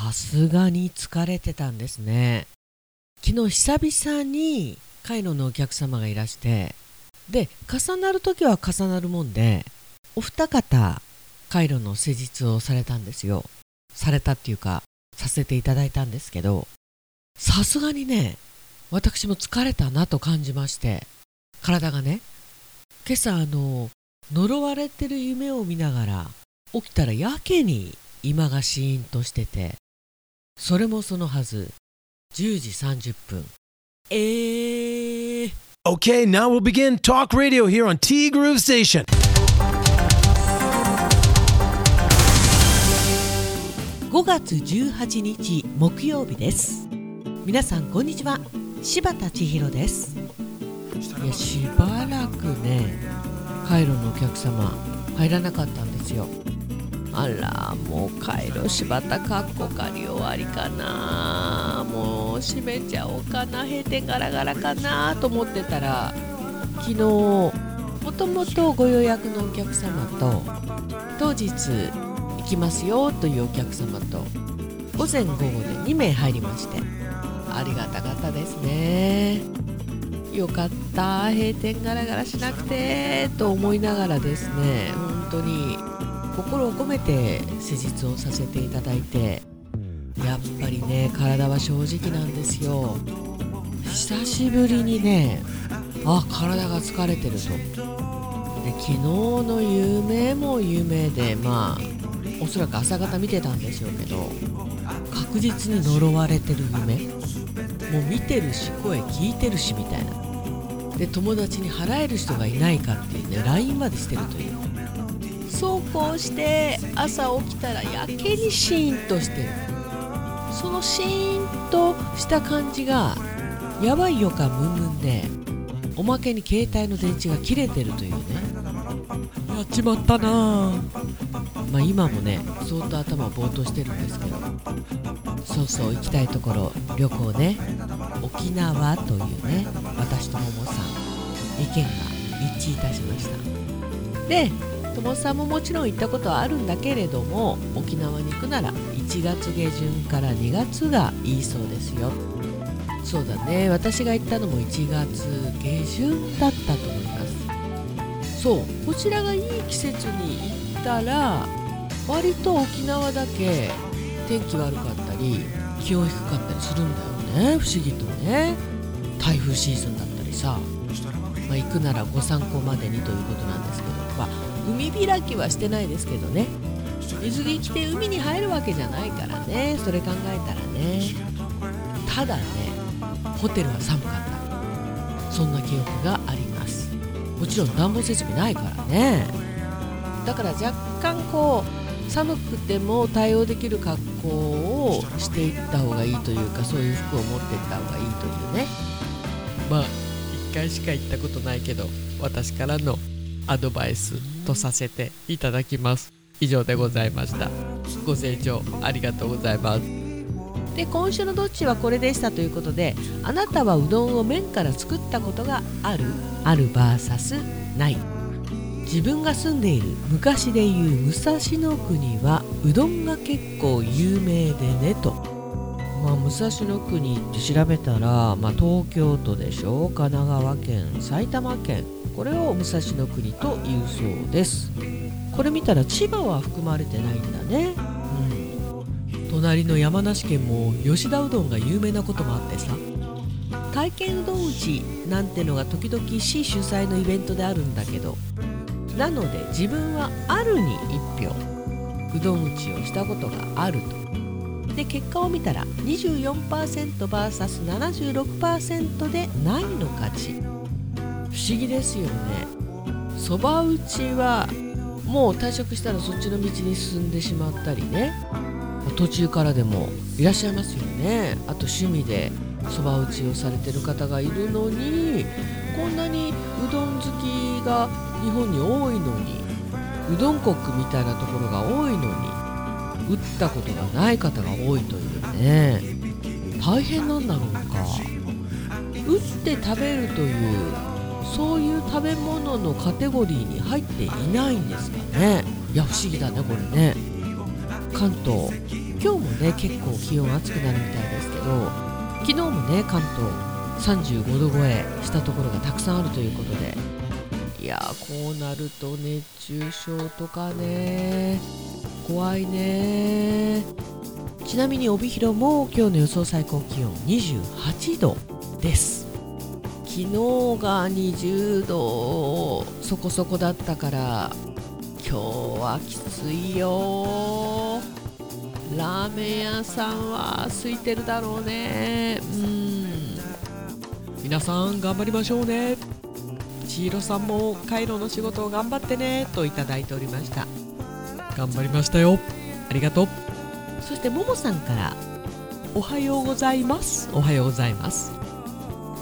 さすがに疲れてたんですね。昨日久々にカイロのお客様がいらしてで重なる時は重なるもんでお二方カイロの施術をされたんですよ。されたっていうかさせていただいたんですけどさすがにね私も疲れたなと感じまして体がね今朝あの呪われてる夢を見ながら起きたらやけに今がシーンとしててそれもそのはず。10時30分。えー。Okay, now we'll begin talk radio here on T Groove Station. 5月18日木曜日です。皆さんこんにちは。柴田千尋です。いやしばらくねカイロのお客様入らなかったんですよあらもうカイロ柴田かっこかり終わりかな。もう閉めちゃおうかな閉店ガラガラかなと思ってたら昨日もともとご予約のお客様と当日行きますよというお客様と午前午後で2名入りましてありがたかったですね。よかった閉店ガラガラしなくてと思いながらですね本当に心を込めて施術をさせていただいてやっぱりね体は正直なんですよ。久しぶりにねあ体が疲れてると。で昨日の夢も夢でまあおそらく朝方見てたんでしょうけど確実に呪われてる夢。もう見てるし声聞いてるしみたいな。で友達に払える人がいないかっていうね LINE までしてるというそうこうして朝起きたらやけにシーンとしてる。そのシーンとした感じがやばい予感ムンムンでおまけに携帯の電池が切れてるというね。やっちまったな。ぁまあ今もね相当頭ぼーっとしてるんですけど。そうそう行きたいところ旅行ね。沖縄というね私とももさん意見が一致いたしました。でともさんももちろん行ったことはあるんだけれども沖縄に行くなら1月下旬から2月がいいそうですよ。そうだね。私が行ったのも1月下旬だったと思います。そう。こちらがいい季節に行ったら割と沖縄だけ天気悪かったり気温低かったりするんだよね。不思議とね。台風シーズンだったりさ、まあ、行くならご参考までにということなんですけど、まあ、海開きはしてないですけどね。水着着て海に入るわけじゃないからね。それ考えたらね。ただねホテルは寒かった。そんな記憶があります。もちろん暖房設備ないからね。だから若干こう寒くても対応できる格好をしていった方がいいというかそういう服を持っていった方がいいというね。まあ1回しか行ったことないけど私からのアドバイス。とさせていただきます。以上でございました。ご清聴ありがとうございます。で今週のどっちはこれでしたということであなたはうどんを麺から作ったことがある？ある VS ない。自分が住んでいる昔でいう武蔵野国はうどんが結構有名でねと、武蔵野国って調べたら、まあ、東京都でしょ神奈川県埼玉県。これを武蔵野国というそうです。これ見たら千葉は含まれてないんだね。うん。隣の山梨県も吉田うどんが有名なこともあってさ。体験うどん打ちなんてのが時々市主催のイベントであるんだけど。なので自分はあるに1票。うどん打ちをしたことがあると。で結果を見たら 24%vs76% でないの勝ち。不思議ですよね。そば打ちはもう退職したらそっちの道に進んでしまったりね。途中からでもいらっしゃいますよね。あと趣味でそば打ちをされてる方がいるのにこんなにうどん好きが日本に多いのにうどん国みたいなところが多いのに打ったことがない方が多いというね。大変なんだろうか。打って食べるというそういう食べ物のカテゴリーに入っていないんですかね。いや不思議だねこれね。関東。今日もね結構気温暑くなるみたいですけど昨日もね関東35度超えしたところがたくさんあるということで。いやこうなると熱中症とかね。怖いね。ちなみに帯広も今日の予想最高気温28度です。昨日が20度。そこそこだったから今日はきついよ。ラーメン屋さんは空いてるだろうね。うん。皆さん頑張りましょうね。千尋さんもカイロの仕事を頑張ってねといただいておりました。頑張りましたよ。ありがとう。そしてももさんからおはようございます。おはようございます。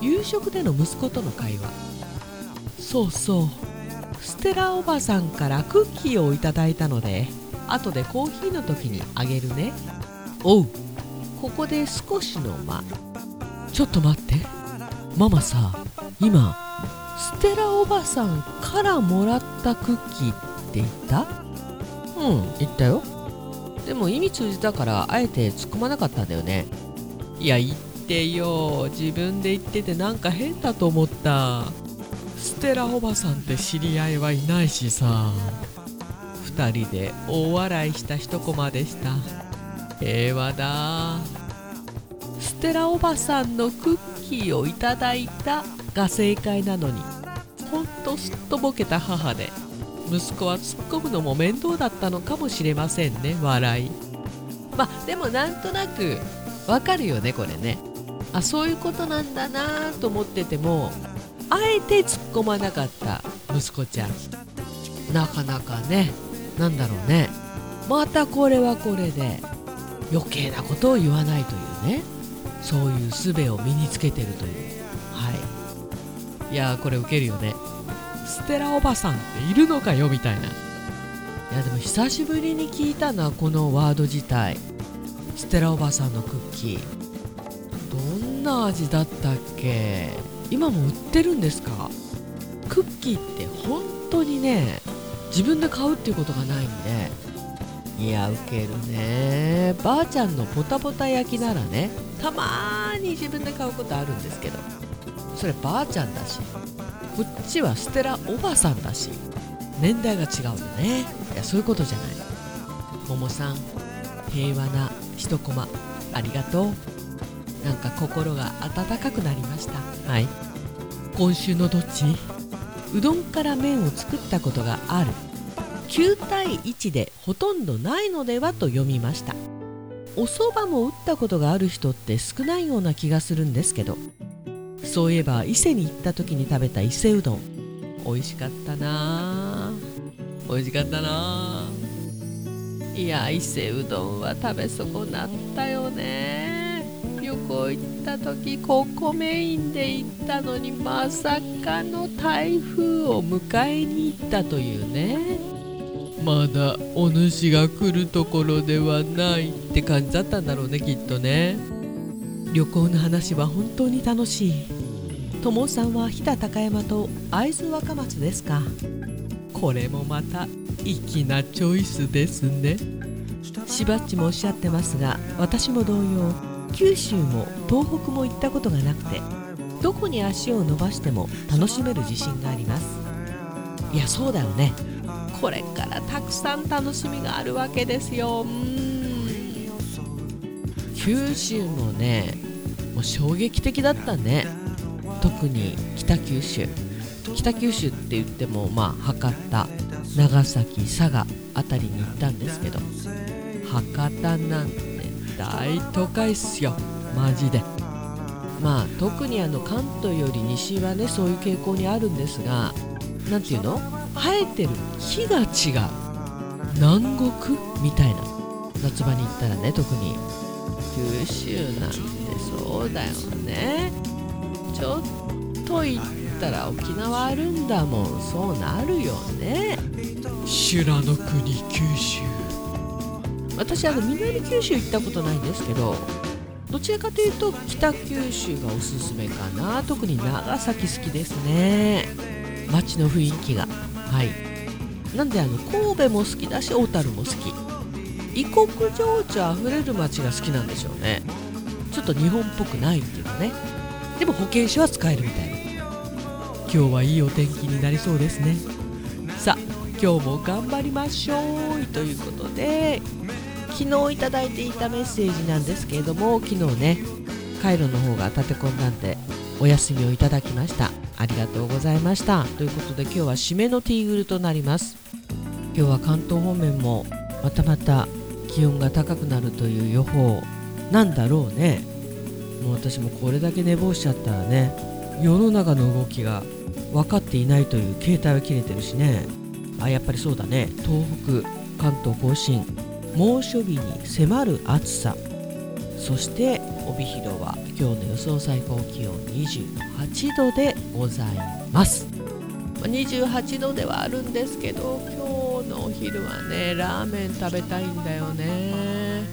夕食での息子との会話。そうそう。ステラおばさんからクッキーをいただいたので後でコーヒーの時にあげるね。おう。ここで少しの間。ちょっと待って。ママさ今ステラおばさんからもらったクッキーって言った？うん言ったよ。でも意味通じたからあえて突っ込まなかったんだよね。いや言ってよ。自分で言っててなんか変だと思った。ステラおばさんって知り合いはいないしさ。2人で大笑いした一コマでした。平和だ。ステラおばさんのクッキーをいただいたが正解なのにほんとすっとぼけた母で。息子は突っ込むのも面倒だったのかもしれませんね笑い。まあでもなんとなくわかるよねこれね。あそういうことなんだなと思っててもあえて突っ込まなかった息子ちゃん。なかなかねなんだろうね。またこれはこれで余計なことを言わないというね。そういう術を身につけてるという。はい。いやーこれウケるよね。ステラおばさんっているのかよみたいな。いやでも久しぶりに聞いたなこのワード自体。ステラおばさんのクッキー。どんな味だったっけ？今も売ってるんですか？クッキーって本当にね自分で買うっていうことがないんで。いやウケるね。ばあちゃんのポタポタ焼きならねたまーに自分で買うことあるんですけど。そればあちゃんだし。こっちはステラおばさんだし年代が違うよね。いやそういうことじゃない。ももさん平和な一コマ。ありがとう。なんか心が温かくなりました。はい。今週のどっち？うどんから麺を作ったことがある。9対1でほとんどないのではと読みました。お蕎麦も打ったことがある人って少ないような気がするんですけどそういえば伊勢に行った時に食べた伊勢うどん。美味しかったな。美味しかったな。いや伊勢うどんは食べ損なったよね。旅行行った時ここメインで行ったのにまさかの台風を迎えに行ったというね。まだお主が来るところではないって感じだったんだろうねきっとね。旅行の話は本当に楽しい。友さんは飛騨高山と会津若松ですか？これもまた粋なチョイスですね。しばっちもおっしゃってますが私も同様九州も東北も行ったことがなくてどこに足を伸ばしても楽しめる自信があります。いやそうだよね。これからたくさん楽しみがあるわけですよ。うん。九州もねもう衝撃的だったね。特に北九州北九州って言ってもまあ博多長崎佐賀辺りに行ったんですけど博多なんて大都会っすよ。マジで。まあ特にあの関東より西はねそういう傾向にあるんですが何ていうの？生えてる木が違う。南国みたいな。夏場に行ったらね特に九州なんてそうだよね。ちょっと行ったら沖縄あるんだもん。そうなるよね。修羅の国九州。私あの南九州行ったことないんですけどどちらかというと北九州がおすすめかな。特に長崎好きですね。街の雰囲気が。はい。なんであの神戸も好きだし小樽も好き。異国情緒あふれる街が好きなんでしょうね。ちょっと日本っぽくないっていうかねでも保険証は使えるみたい。な今日はいいお天気になりそうですね。さあ今日も頑張りましょうということで昨日いただいていたメッセージなんですけれども昨日ねカイロの方が立て込んだんでお休みをいただきました。ありがとうございました。ということで今日は締めのティーグルとなります。今日は関東方面もまたまた気温が高くなるという予報なんだろうね。もう私もこれだけ寝坊しちゃったらね世の中の動きが分かっていないという携帯は切れてるしね。あやっぱりそうだね。東北関東甲信猛暑日に迫る暑さ。そして帯広は今日の予想最高気温28度でございます。28度ではあるんですけど今日のお昼はねラーメン食べたいんだよね。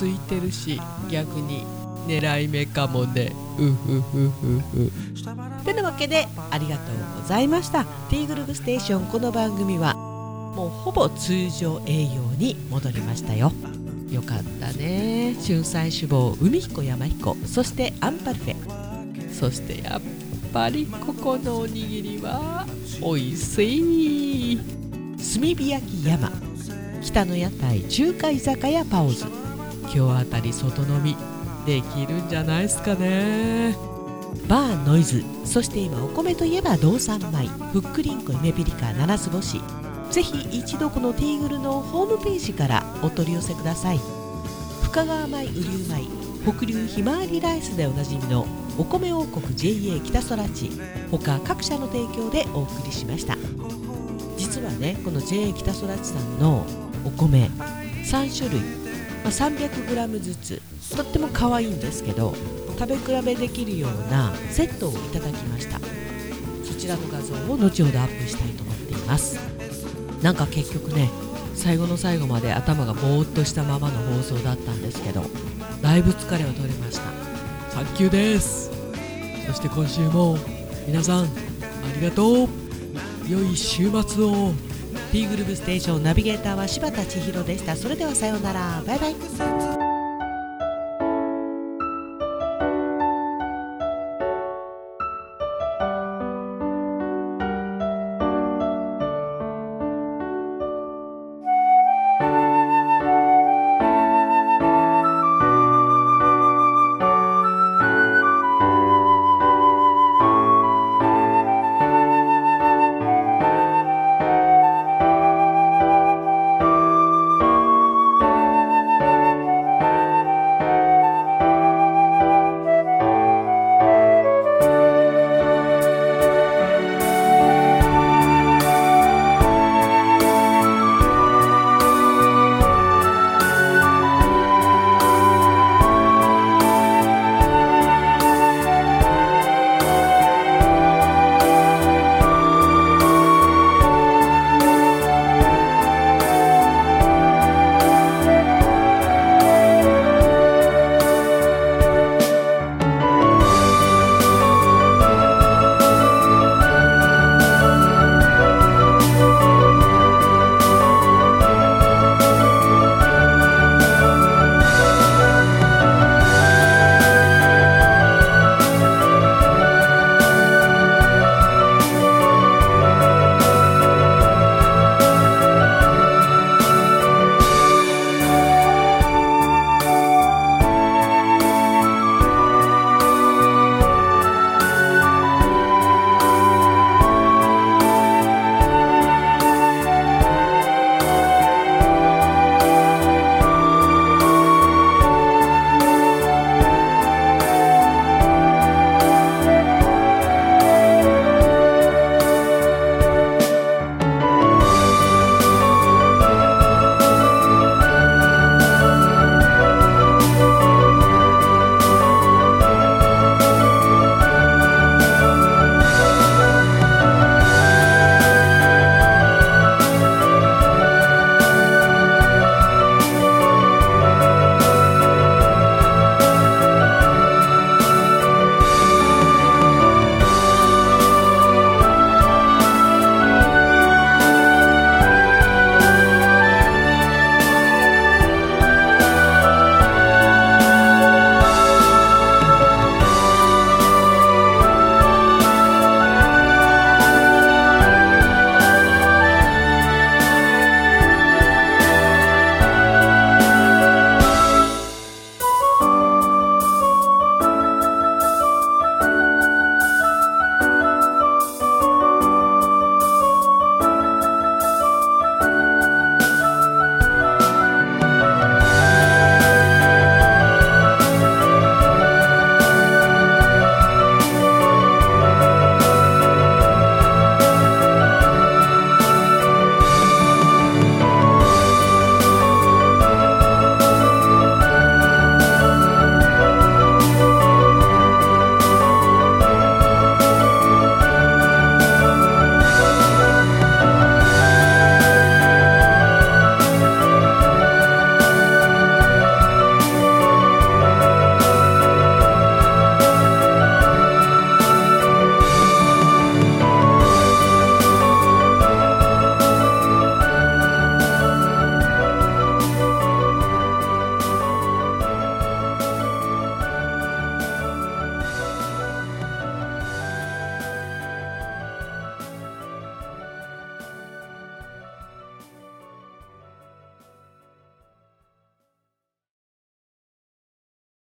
空いてるし逆に。狙い目かもね。うふふふふ。てなわけでありがとうございました。ティーグループステーション。この番組はもうほぼ通常営業に戻りましたよ。よかったね。春菜志望海彦山彦。そしてアンパルフェ。そしてやっぱりここのおにぎりはおいしい。炭火焼き山。北の屋台中華居酒屋パオズ。今日あたり外飲みできるんじゃないですかね。バーノイズ。そして今お米といえば道産米。ふっくりんこゆめぴりか七つ星ぜひ一度このティーグルのホームページからお取り寄せください。深川米雨竜米。北流ひまわりライスでおなじみのお米王国 JA 北空地他各社の提供でお送りしました。実はねこの JA 北空地さんのお米3種類、ま、300g ずつ。とっても可愛いんですけど食べ比べできるようなセットをいただきました。そちらの画像を後ほどアップしたいと思っています。なんか結局ね最後の最後まで頭がぼーっとしたままの放送だったんですけどだいぶ疲れを取れました。サンキューです。そして今週も皆さんありがとう。良い週末を。T グループステーションナビゲーターは柴田千尋でした。それではさようなら。バイバイ。